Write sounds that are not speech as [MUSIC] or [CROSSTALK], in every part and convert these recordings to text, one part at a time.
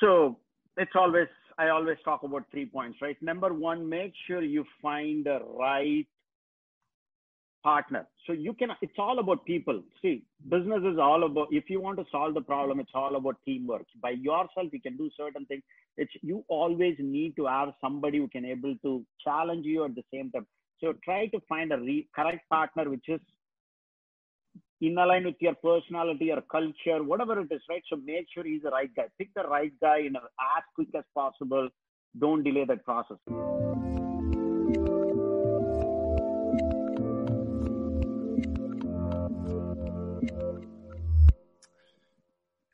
So it's always I always talk about three points, right? Number one, make sure you find the right partner. So you can, it's all about people. See, business is all about, if you want to solve the problem, it's all about teamwork. By yourself, you can do certain things. It's, you always need to have somebody who can able to challenge you at the same time. So try to find a re- correct partner, which is in line with your personality or culture, whatever it is, right? So make sure he's the right guy. Pick the right guy in a, as quick as possible. Don't delay that process.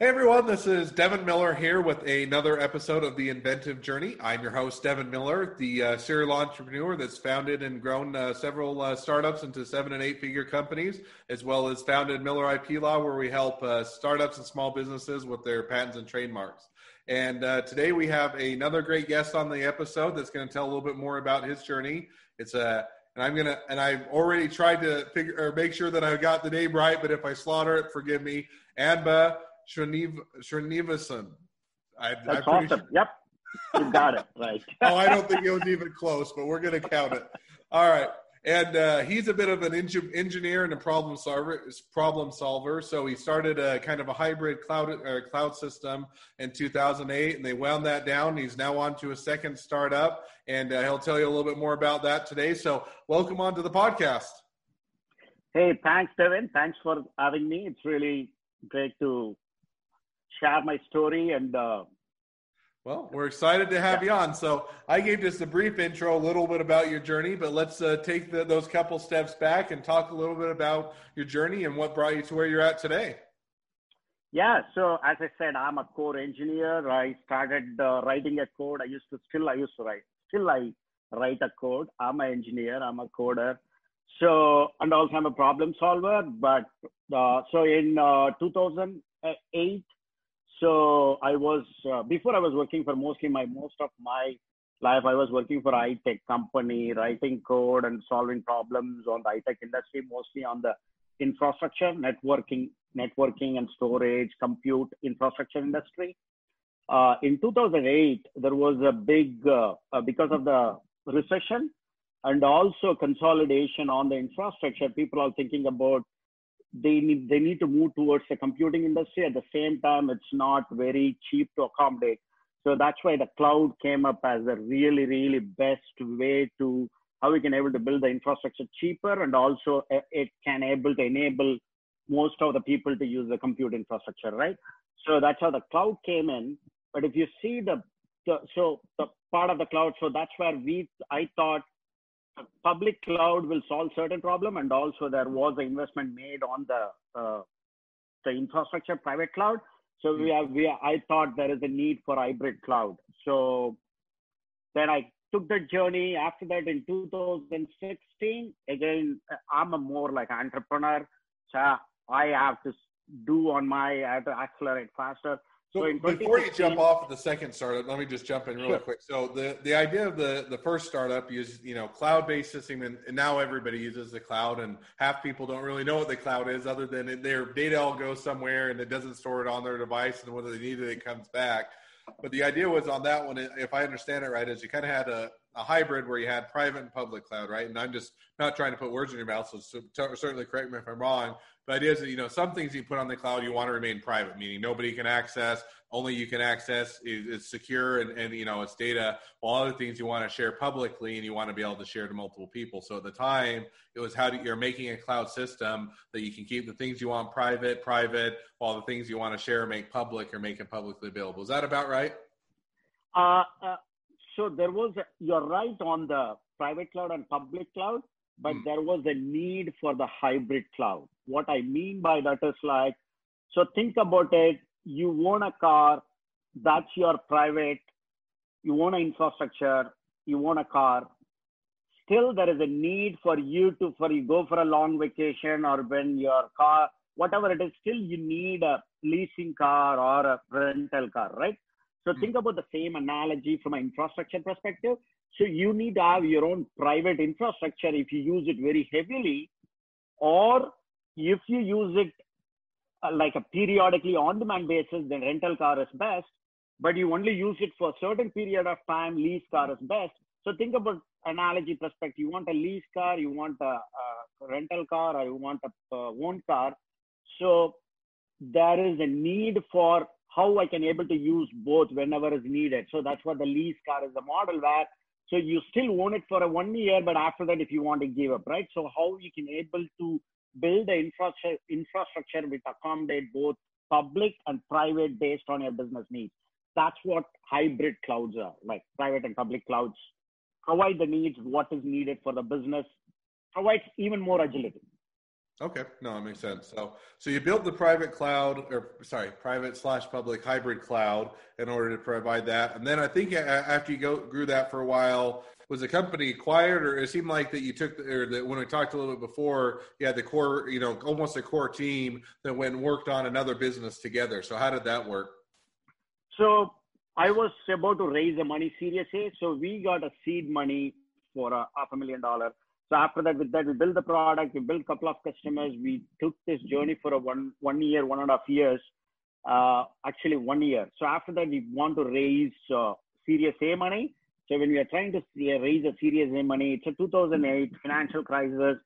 Hey everyone, this is Devin Miller here with another episode of The Inventive Journey. I'm your host, Devin Miller, the uh, serial entrepreneur that's founded and grown uh, several uh, startups into seven and eight figure companies, as well as founded Miller IP Law, where we help uh, startups and small businesses with their patents and trademarks. And uh, today we have another great guest on the episode that's going to tell a little bit more about his journey. It's a and I'm gonna and I've already tried to figure or make sure that I got the name right, but if I slaughter it, forgive me. Anba Srinivasan. I, That's awesome. Sure. Yep. You got it right. [LAUGHS] oh, I don't think it was even close, but we're going to count it. All right. And uh, he's a bit of an engineer and a problem solver. Problem solver. So he started a kind of a hybrid cloud uh, cloud system in 2008, and they wound that down. He's now on to a second startup, and uh, he'll tell you a little bit more about that today. So welcome on to the podcast. Hey, thanks, Devin. Thanks for having me. It's really great to share my story and uh, well, we're excited to have yeah. you on. So I gave just a brief intro, a little bit about your journey, but let's uh, take the, those couple steps back and talk a little bit about your journey and what brought you to where you're at today. Yeah. So as I said, I'm a core engineer. I started uh, writing a code. I used to still I used to write. Still I write a code. I'm an engineer. I'm a coder. So and also I'm a problem solver. But uh, so in uh, 2008, so I was uh, before I was working for mostly my most of my life I was working for high tech company, writing code and solving problems on the high tech industry, mostly on the infrastructure, networking, networking and storage, compute infrastructure industry. Uh, in 2008, there was a big uh, uh, because of the recession and also consolidation on the infrastructure. People are thinking about they need they need to move towards the computing industry. At the same time it's not very cheap to accommodate. So that's why the cloud came up as a really really best way to how we can able to build the infrastructure cheaper and also eh, it can able to enable most of the people to use the compute infrastructure right? So that's how the cloud came in. But if you see the, the so the part of the cloud so that's where we i thought public cloud will solve certain problem and also there was an investment made on the uh, the infrastructure private cloud. So we have we i thought there is a need for hybrid cloud. So then i took the journey. After that in 2016 again i'm a more like entrepreneur. So i have to do on my i have to accelerate faster so, before you jump off the second startup, let me just jump in really sure. quick. So the, the idea of the, the first startup is, you know, cloud-based system and, and, now everybody uses the cloud and half people don't really know what the cloud is other than their data all goes somewhere and it doesn't store it on their device and whether they need it, it comes back. But the idea was on that one, if I understand it right, is you kind of had a, a hybrid where you had private and public cloud, right? And I'm just not trying to put words in your mouth, so, certainly correct me if I'm wrong. Idea is that you know some things you put on the cloud you want to remain private, meaning nobody can access, only you can access, It's secure, and, and you know it's data. While other things you want to share publicly and you want to be able to share to multiple people. So at the time, it was how do, you're making a cloud system that you can keep the things you want private, private, while the things you want to share make public or make it publicly available. Is that about right? Uh, uh, so there was a, you're right on the private cloud and public cloud but mm. there was a need for the hybrid cloud. What I mean by that is like, so think about it. You own a car, that's your private, you own an infrastructure, you own a car. Still, there is a need for you to, for you go for a long vacation or when your car, whatever it is, still you need a leasing car or a rental car, right? So mm. think about the same analogy from an infrastructure perspective. So you need to have your own private infrastructure if you use it very heavily, or if you use it uh, like a periodically on-demand basis, then rental car is best. but you only use it for a certain period of time. Lease car is best. So think about analogy perspective. You want a lease car, you want a, a rental car, or you want a, a own car. So there is a need for how I can able to use both whenever is needed. So that's what the lease car is the model where so you still own it for a one year, but after that, if you want to give up, right? So how you can able to build the infrastructure infrastructure which accommodate both public and private based on your business needs. That's what hybrid clouds are like private and public clouds provide the needs, what is needed for the business, provides even more agility. Okay, no, that makes sense. So, so you built the private cloud, or sorry, private slash public hybrid cloud in order to provide that, and then I think after you go grew that for a while, was the company acquired, or it seemed like that you took, or that when we talked a little bit before, you had the core, you know, almost a core team that went and worked on another business together. So, how did that work? So, I was about to raise the money Series A, so we got a seed money for a half a million dollar so after that, with that, we built the product, we built a couple of customers. We took this journey for a one one year, one and a half years. Uh, actually, one year. So after that, we want to raise uh, Series A money. So when we are trying to raise a Series A money, it's a 2008 financial crisis.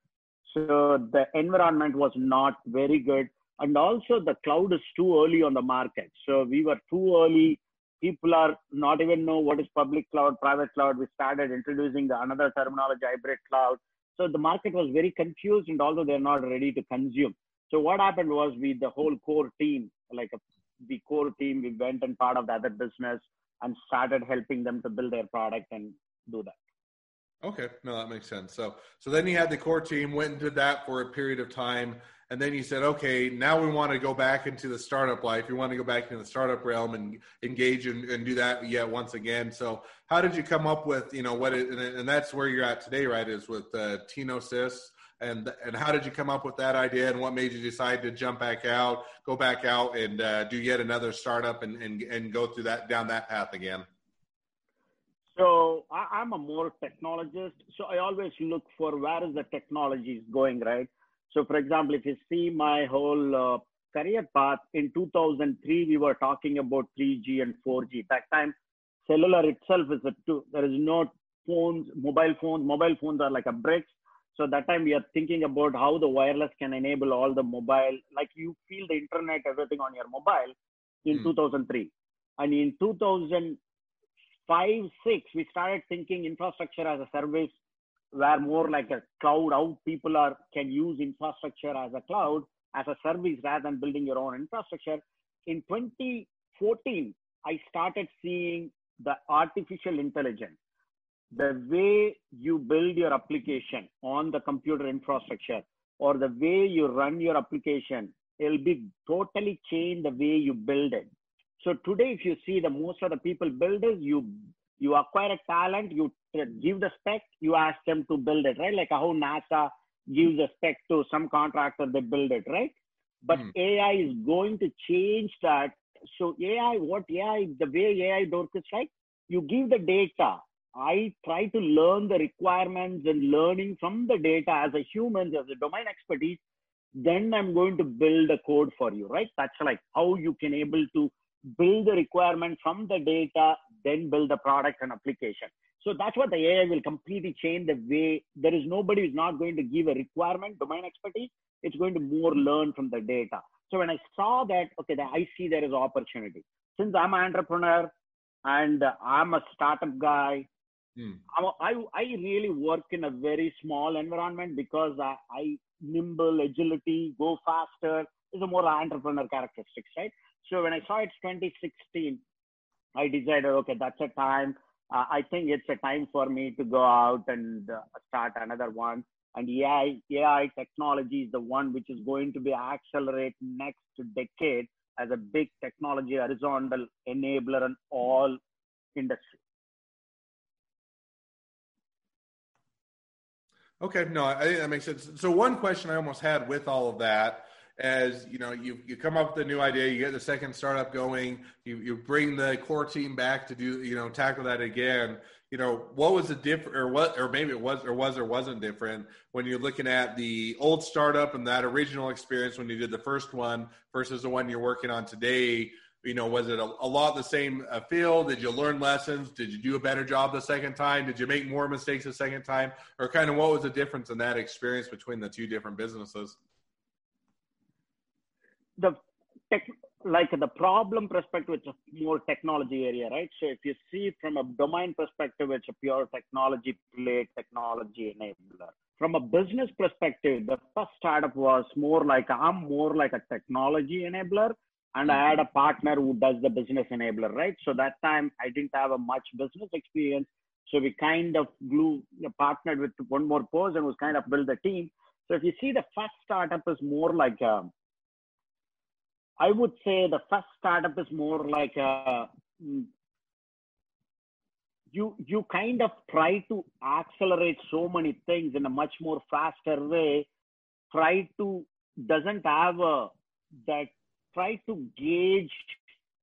So the environment was not very good, and also the cloud is too early on the market. So we were too early. People are not even know what is public cloud, private cloud. We started introducing the another terminology, hybrid cloud. So the market was very confused, and although they're not ready to consume. So what happened was we, the whole core team, like a, the core team, we went and part of the other business and started helping them to build their product and do that. Okay, no, that makes sense. So, so then you had the core team, went and did that for a period of time, and then you said, okay, now we want to go back into the startup life. We want to go back into the startup realm and engage and, and do that yet once again. So how did you come up with, you know, what it, and, and that's where you're at today, right? Is with uh, Tenosys. And, and how did you come up with that idea and what made you decide to jump back out, go back out and uh, do yet another startup and, and, and go through that down that path again? So I, am a more technologist. So I always look for where is the technology is going, right? So, for example, if you see my whole uh, career path in 2003, we were talking about 3G and 4G. That time, cellular itself is a two. There is no phones, mobile phones. Mobile phones are like a bricks. So that time we are thinking about how the wireless can enable all the mobile, like you feel the internet, everything on your mobile in mm. 2003. And in 2005, six, we started thinking infrastructure as a service where more like a cloud how people are can use infrastructure as a cloud as a service rather than building your own infrastructure. In 2014 i started seeing the artificial intelligence the way you build your application on the computer infrastructure or the way you run your application it'll be totally change the way you build it. So today if you see the most of the people builders you you acquire a talent, you give the spec, you ask them to build it, right? Like how NASA gives a spec to some contractor, they build it, right? But mm. AI is going to change that. So AI, what AI, the way AI works is like, you give the data. I try to learn the requirements and learning from the data as a human, as a domain expertise. Then I'm going to build a code for you, right? That's like how you can able to build the requirement from the data, then build the product and application. So that's what the AI will completely change the way there is nobody who's not going to give a requirement, domain expertise. It's going to more learn from the data. So when I saw that, okay, the, I see there is opportunity. Since I'm an entrepreneur and I'm a startup guy, hmm. I, I really work in a very small environment because I, I nimble, agility, go faster is a more entrepreneur characteristics, right? So when I saw it's 2016, I decided, okay, that's a time. Uh, I think it's a time for me to go out and uh, start another one. And AI, AI technology is the one which is going to be accelerate next decade as a big technology horizontal enabler in all industry. Okay, no, I think that makes sense. So one question I almost had with all of that as you know you you come up with a new idea you get the second startup going you you bring the core team back to do you know tackle that again you know what was the different or what or maybe it was or was or wasn't different when you're looking at the old startup and that original experience when you did the first one versus the one you're working on today you know, was it a, a lot the same uh, field? Did you learn lessons? Did you do a better job the second time? Did you make more mistakes the second time? Or kind of what was the difference in that experience between the two different businesses? The tech, like the problem perspective, it's a more technology area, right? So if you see from a domain perspective, it's a pure technology play, technology enabler. From a business perspective, the first startup was more like I'm more like a technology enabler and I had a partner who does the business enabler, right? So that time I didn't have a much business experience. So we kind of glue, partnered with one more person who's kind of built the team. So if you see the first startup is more like, a, I would say the first startup is more like a, mm, you you kind of try to accelerate so many things in a much more faster way. Try to doesn't have a that try to gauge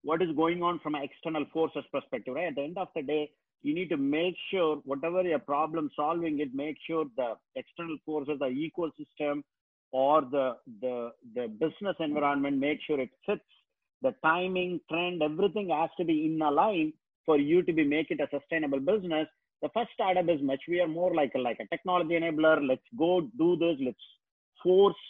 what is going on from an external forces perspective, right? At the end of the day, you need to make sure whatever your problem solving it, make sure the external forces, the ecosystem or the, the, the business environment, make sure it fits the timing, trend, everything has to be in a line for you to be make it a sustainable business. The first startup is much, we are more like a, like a technology enabler. Let's go do this. Let's force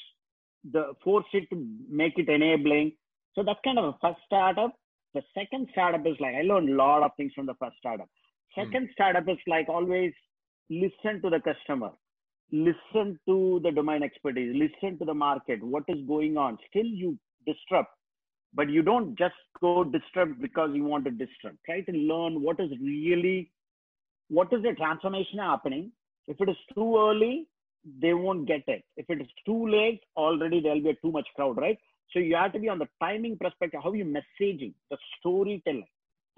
the force it to make it enabling. So that's kind of a first startup. The second startup is like I learned a lot of things from the first startup. Hmm. Second mm. startup is like always listen to the customer, listen to the domain expertise, listen to the market, what is going on. Still you disrupt, but you don't just go disrupt because you want to disrupt. Try to learn what is really what is the transformation happening. If it is too early, they won't get it. If it is too late, already there'll be too much crowd, right? So you have to be on the timing perspective, how you messaging, the storytelling.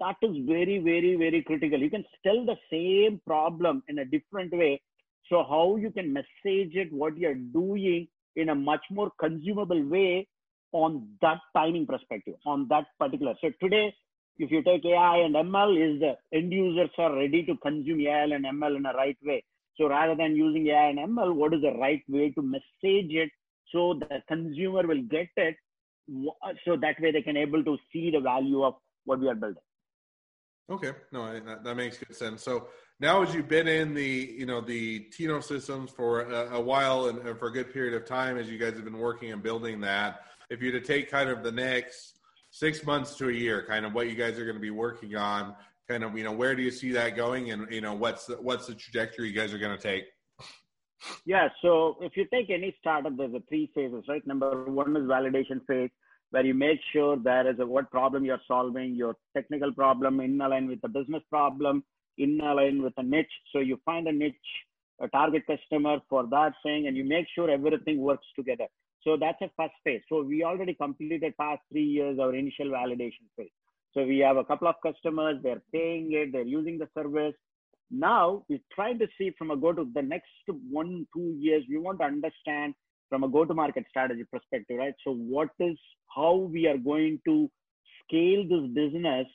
That is very, very, very critical. You can tell the same problem in a different way. So how you can message it, what you're doing in a much more consumable way on that timing perspective, on that particular. So today, if you take AI and ML, is the end users are ready to consume AI and ML in a right way. So rather than using AI and ML, what is the right way to message it so the consumer will get it? So that way they can able to see the value of what we are building. Okay, no, that, that makes good sense. So now, as you've been in the you know the Tino systems for a, a while and, and, for a good period of time, as you guys have been working and building that, if you to take kind of the next six months to a year, kind of what you guys are going to be working on, kind of you know where do you see that going and you know what's the, what's the trajectory you guys are going to take? Yeah. So if you take any startup there's a three phases right? Number one is validation phase where you make sure there is a what problem you're solving your technical problem in line with the business problem in line with a niche. So you find a niche a target customer for that thing and you make sure everything works together. So that's a first phase. So we already completed past three years our initial validation phase. So we have a couple of customers, they're paying it, they're using the service. Now we try to see from a go to the next one, two years, we want to understand from a go to market strategy perspective, right? So what is how we are going to scale this business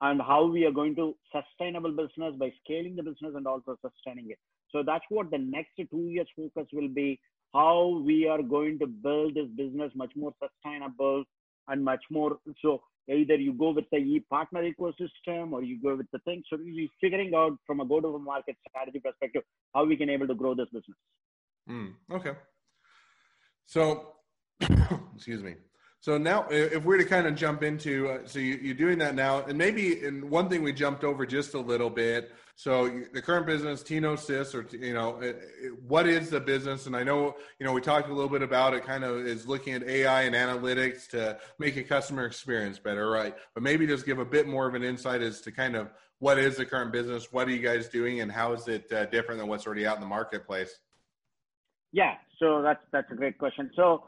and how we are going to sustainable business by scaling the business and also sustaining it. So that's what the next two years focus will be. How we are going to build this business much more sustainable and much more so either you go with the E partner ecosystem or you go with the thing. So we're figuring out from a go-to-market strategy perspective how we can able to grow this business. Mm, okay. So, [COUGHS] excuse me. So now, if we're to kind of jump into, uh, so you, are doing that now, and maybe in one thing we jumped over just a little bit. So the current business, TinoSys, or you know, what is the business? And I know, you know, we talked a little bit about it. Kind of is looking at AI and analytics to make a customer experience better, right? But maybe just give a bit more of an insight as to kind of what is the current business, what are you guys doing, and how is it uh, different than what's already out in the marketplace? Yeah, so that's that's a great question. So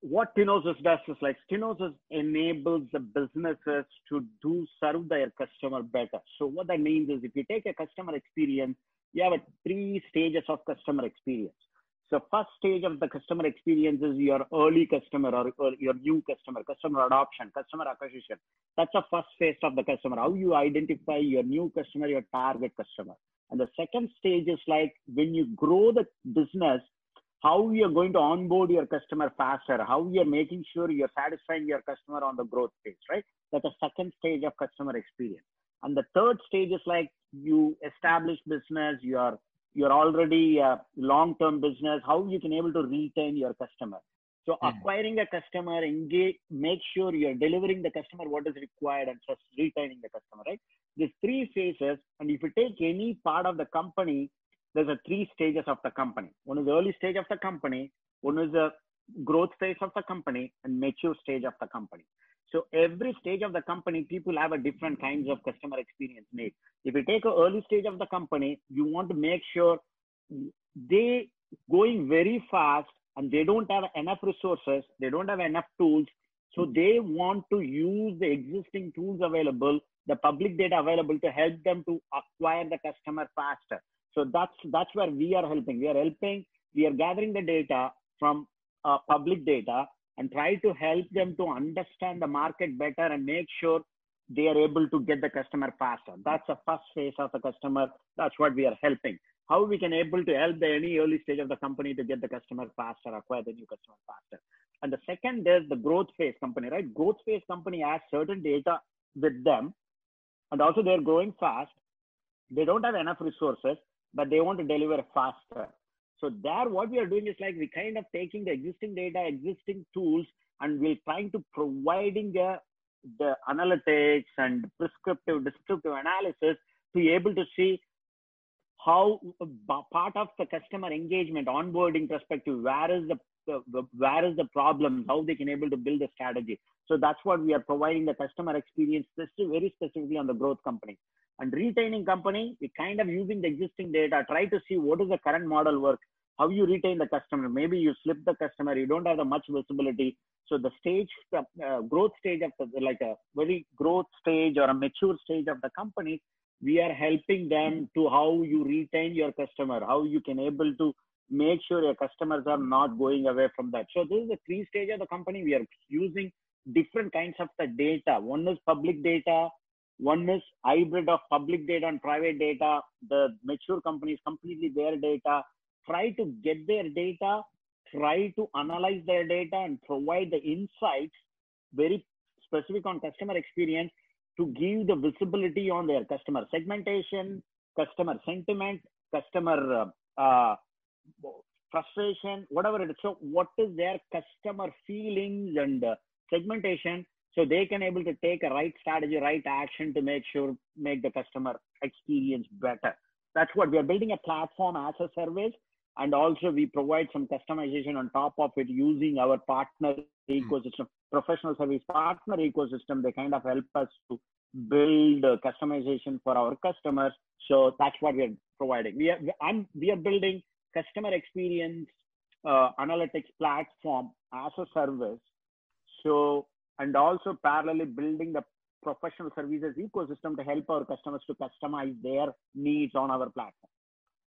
what TinoSys does is like TinoSys enables the businesses to do serve their customer better. So what that means is if you take a customer experience, you have a three stages of customer experience. So first stage of the customer experience is your early customer or, or your new customer, customer adoption, customer acquisition. That's the first phase of the customer. How you identify your new customer, your target customer. And the second stage is like when you grow the business, how you're going to onboard your customer faster, how you're making sure you're satisfying your customer on the growth phase, right? That's the second stage of customer experience. And the third stage is like you establish business, you're you're already a long-term business, how you can able to retain your customer. So mm. acquiring a customer, engage, make sure you're delivering the customer what is required and just retaining the customer, right? These three phases, and if you take any part of the company, there's a three stages of the company. One is the early stage of the company, one is the growth phase of the company, and mature stage of the company. So every stage of the company, people have a different kinds of customer experience need. If you take an early stage of the company, you want to make sure they going very fast and they don't have enough resources, they don't have enough tools. So they want to use the existing tools available, the public data available to help them to acquire the customer faster. So that's that's where we are helping. We are helping. We are gathering the data from uh, public data and try to help them to understand the market better and make sure they are able to get the customer faster. That's the first phase of the customer. That's what we are helping. How we can able to help the any early stage of the company to get the customer faster, acquire the new customer faster. And the second is the growth phase company, right? Growth phase company has certain data with them, and also they're growing fast. They don't have enough resources but they want to deliver faster. So there, what we are doing is like we kind of taking the existing data, existing tools, and we're trying to providing the the analytics and prescriptive, descriptive analysis to be able to see how uh, part of the customer engagement, onboarding perspective, where is the, the where is the problem, how they can able to build a strategy. So that's what we are providing the customer experience, very specifically on the growth company and retaining company, we kind of using the existing data, try to see what is the current model work, how you retain the customer. Maybe you slip the customer, you don't have the much visibility. So the stage, the uh, growth stage of the, like a very growth stage or a mature stage of the company, we are helping them to how you retain your customer, how you can able to make sure your customers are not going away from that. So this is the three stage of the company. We are using different kinds of the data. One is public data, one is hybrid of public data and private data. The mature companies completely their data. Try to get their data, try to analyze their data and provide the insights very specific on customer experience to give the visibility on their customer segmentation, customer sentiment, customer uh, uh, frustration, whatever it is. So, what is their customer feelings and uh, segmentation so they can able to take a right strategy right action to make sure make the customer experience better. That's what we are building a platform as a service and also we provide some customization on top of it using our partner hmm. ecosystem professional service partner ecosystem. They kind of help us to build customization for our customers. So that's what we are providing. We are i'm we are building customer experience uh, analytics platform as a service. So and also parallelly building the professional services ecosystem to help our customers to customize their needs on our platform.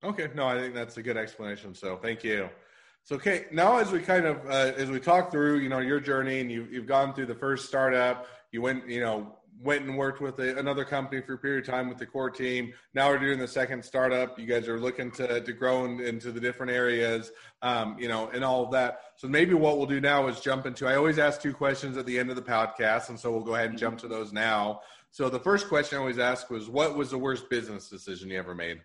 Okay, no, I think that's a good explanation. So thank you. So, okay, now as we kind of uh, as we talk through, you know, your journey and you've you've gone through the first startup, you went, you know, went and worked with a, another company for a period of time with the core team. Now we're doing the second startup. You guys are looking to to grow in, into the different areas, um, you know, and all of that. So maybe what we'll do now is jump into. I always ask two questions at the end of the podcast, and so we'll go ahead and jump to those now. So the first question I always ask was, "What was the worst business decision you ever made?"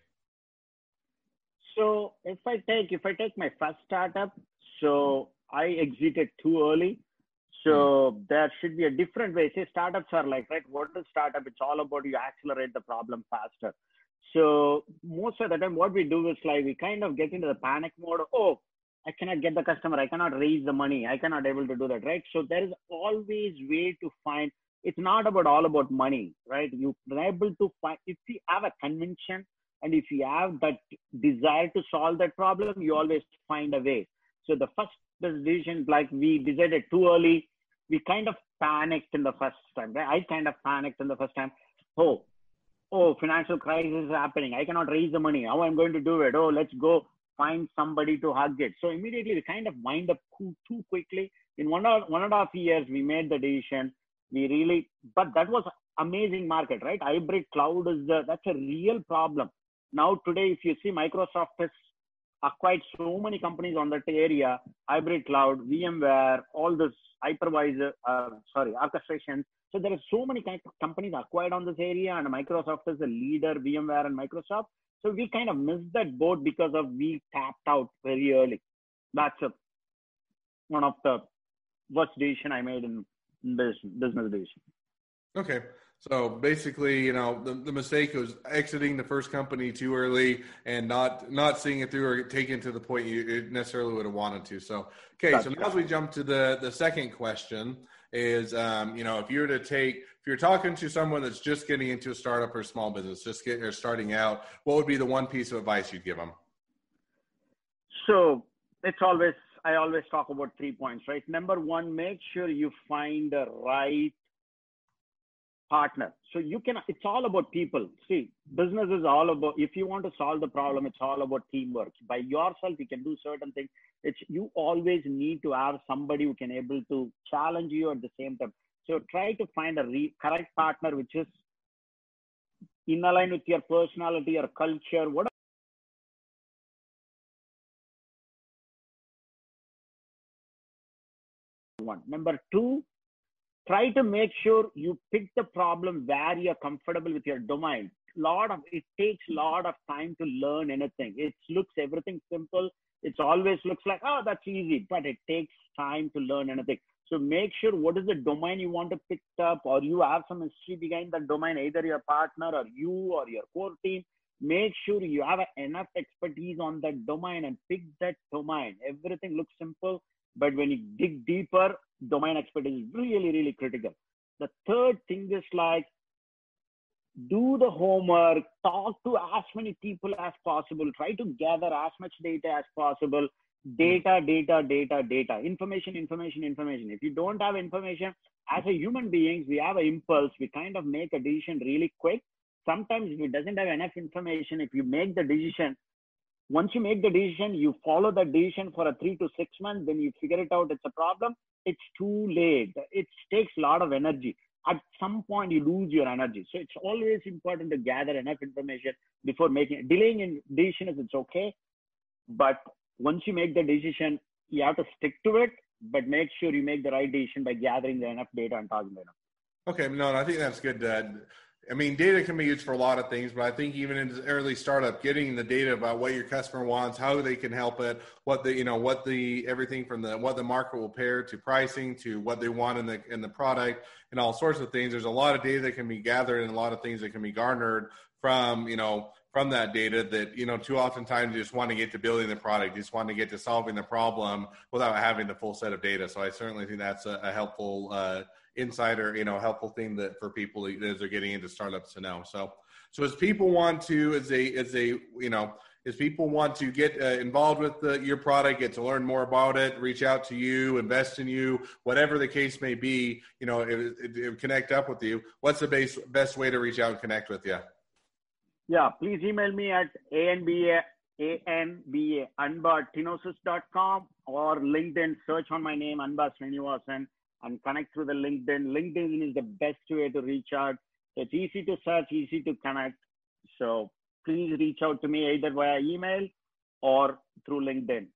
So if I take if I take my first startup, so I exited too early so mm. there should be a different way. Say startups are like, right, what is startup? It's all about you accelerate the problem faster. So most of the time what we do is like we kind of get into the panic mode. Oh, I cannot get the customer. I cannot raise the money. I cannot able to do that, right? So there is always way to find. It's not about all about money, right? You are able to find if you have a convention and if you have that desire to solve that problem, you always find a way. So the first decision, like we decided too early, we kind of panicked in the first time. Right? I kind of panicked in the first time. Oh, oh, financial crisis is happening. I cannot raise the money. How I'm going to do it? Oh, let's go find somebody to hug it. So immediately we kind of wind up too, quickly. In one or one and a half years, we made the decision. We really, but that was amazing market, right? Hybrid cloud is the that's a real problem. Now today, if you see Microsoft is acquired so many companies on that area, hybrid cloud, VMware, all this hypervisor, uh, sorry, orchestration. So there are so many kind of companies acquired on this area, and Microsoft is the leader, VMware and Microsoft. So we kind of missed that boat because of we tapped out very early. That's a, one of the worst decision I made in business, business decision. Okay. So basically, you know, the, the mistake was exiting the first company too early and not not seeing it through or taking to the point you necessarily would have wanted to. So, okay, That's so now as we jump to the the second question is, um, you know, if you were to take if you're talking to someone that's just getting into a startup or small business, just getting or starting out, what would be the one piece of advice you'd give them? So it's always I always talk about three points, right? Number one, make sure you find the right partner. So you can, it's all about people. See, business is all about, if you want to solve the problem, it's all about teamwork. By yourself, you can do certain things. It's, you always need to have somebody who can able to challenge you at the same time. So try to find a re- correct partner, which is in line with your personality or culture, whatever. One. Number two, try to make sure you pick the problem where you're comfortable with your domain. Lot of it takes a lot of time to learn anything. It looks everything simple. It always looks like oh that's easy but it takes time to learn anything. So make sure what is the domain you want to pick up or you have some history behind that domain either your partner or you or your core team. Make sure you have enough expertise on that domain and pick that domain. Everything looks simple but when you dig deeper, domain expertise is really, really critical. The third thing is like do the homework, talk to as many people as possible, try to gather as much data as possible. Data, data, data, data, information, information, information. If you don't have information, as a human beings, we have an impulse. We kind of make a decision really quick. Sometimes if it doesn't have enough information, if you make the decision, once you make the decision, you follow the decision for a three to six months, then you figure it out it's a problem, it's too late. It takes a lot of energy. At some point, you lose your energy. So it's always important to gather enough information before making delaying in decision is it's okay. But once you make the decision, you have to stick to it, but make sure you make the right decision by gathering the enough data and talking enough. Okay, no, I think that's good. Uh, I mean, data can be used for a lot of things, but I think even in early startup, getting the data about what your customer wants, how they can help it, what the you know what the everything from the what the market will pair to pricing to what they want in the in the product and all sorts of things. There's a lot of data that can be gathered and a lot of things that can be garnered from you know from that data that you know too often times you just want to get to building the product just want to get to solving the problem without having the full set of data so i certainly think that's a, a helpful uh, insider, you know, helpful thing that for people as they're getting into startups to know. So, so as people want to, as they, as they, you know, as people want to get uh, involved with the, your product, get to learn more about it, reach out to you, invest in you, whatever the case may be, you know, it, it, it connect up with you. What's the base, best way to reach out and connect with you? Yeah, please email me at anba anba anba or LinkedIn. Search on my name, Anba Srinivasan and connect through the LinkedIn. LinkedIn is the best way to reach out. It's easy to search, easy to connect. So please reach out to me either via email or through LinkedIn.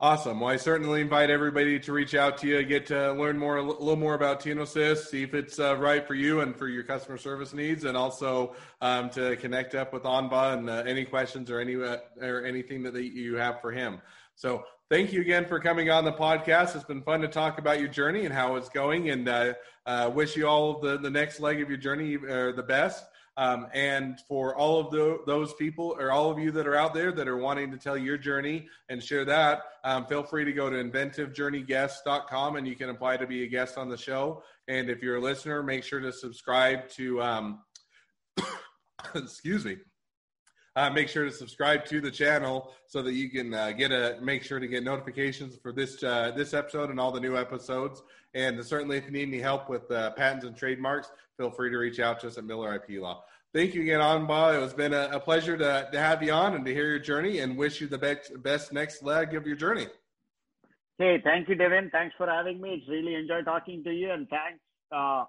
Awesome. Well, I certainly invite everybody to reach out to you, get to learn more, a little more about TinoSys, see if it's uh, right for you and for your customer service needs, and also um, to connect up with Anba and uh, any questions or any uh, or anything that you have for him. So thank you again for coming on the podcast. It's been fun to talk about your journey and how it's going, and uh, uh, wish you all the, the next leg of your journey uh, the best. Um, and for all of the, those people or all of you that are out there that are wanting to tell your journey and share that, um, feel free to go to inventivejourneyguests.com and you can apply to be a guest on the show. And if you're a listener, make sure to subscribe to, um, [COUGHS] excuse me, uh, make sure to subscribe to the channel so that you can uh, get a make sure to get notifications for this uh, this episode and all the new episodes. And certainly, if you need any help with uh, patents and trademarks, feel free to reach out to us at Miller IP Law. Thank you again, Anba. It has been a, a pleasure to, to have you on and to hear your journey, and wish you the best, best next leg of your journey. Hey, thank you, Devin. Thanks for having me. It's really enjoyed talking to you, and thanks. Uh,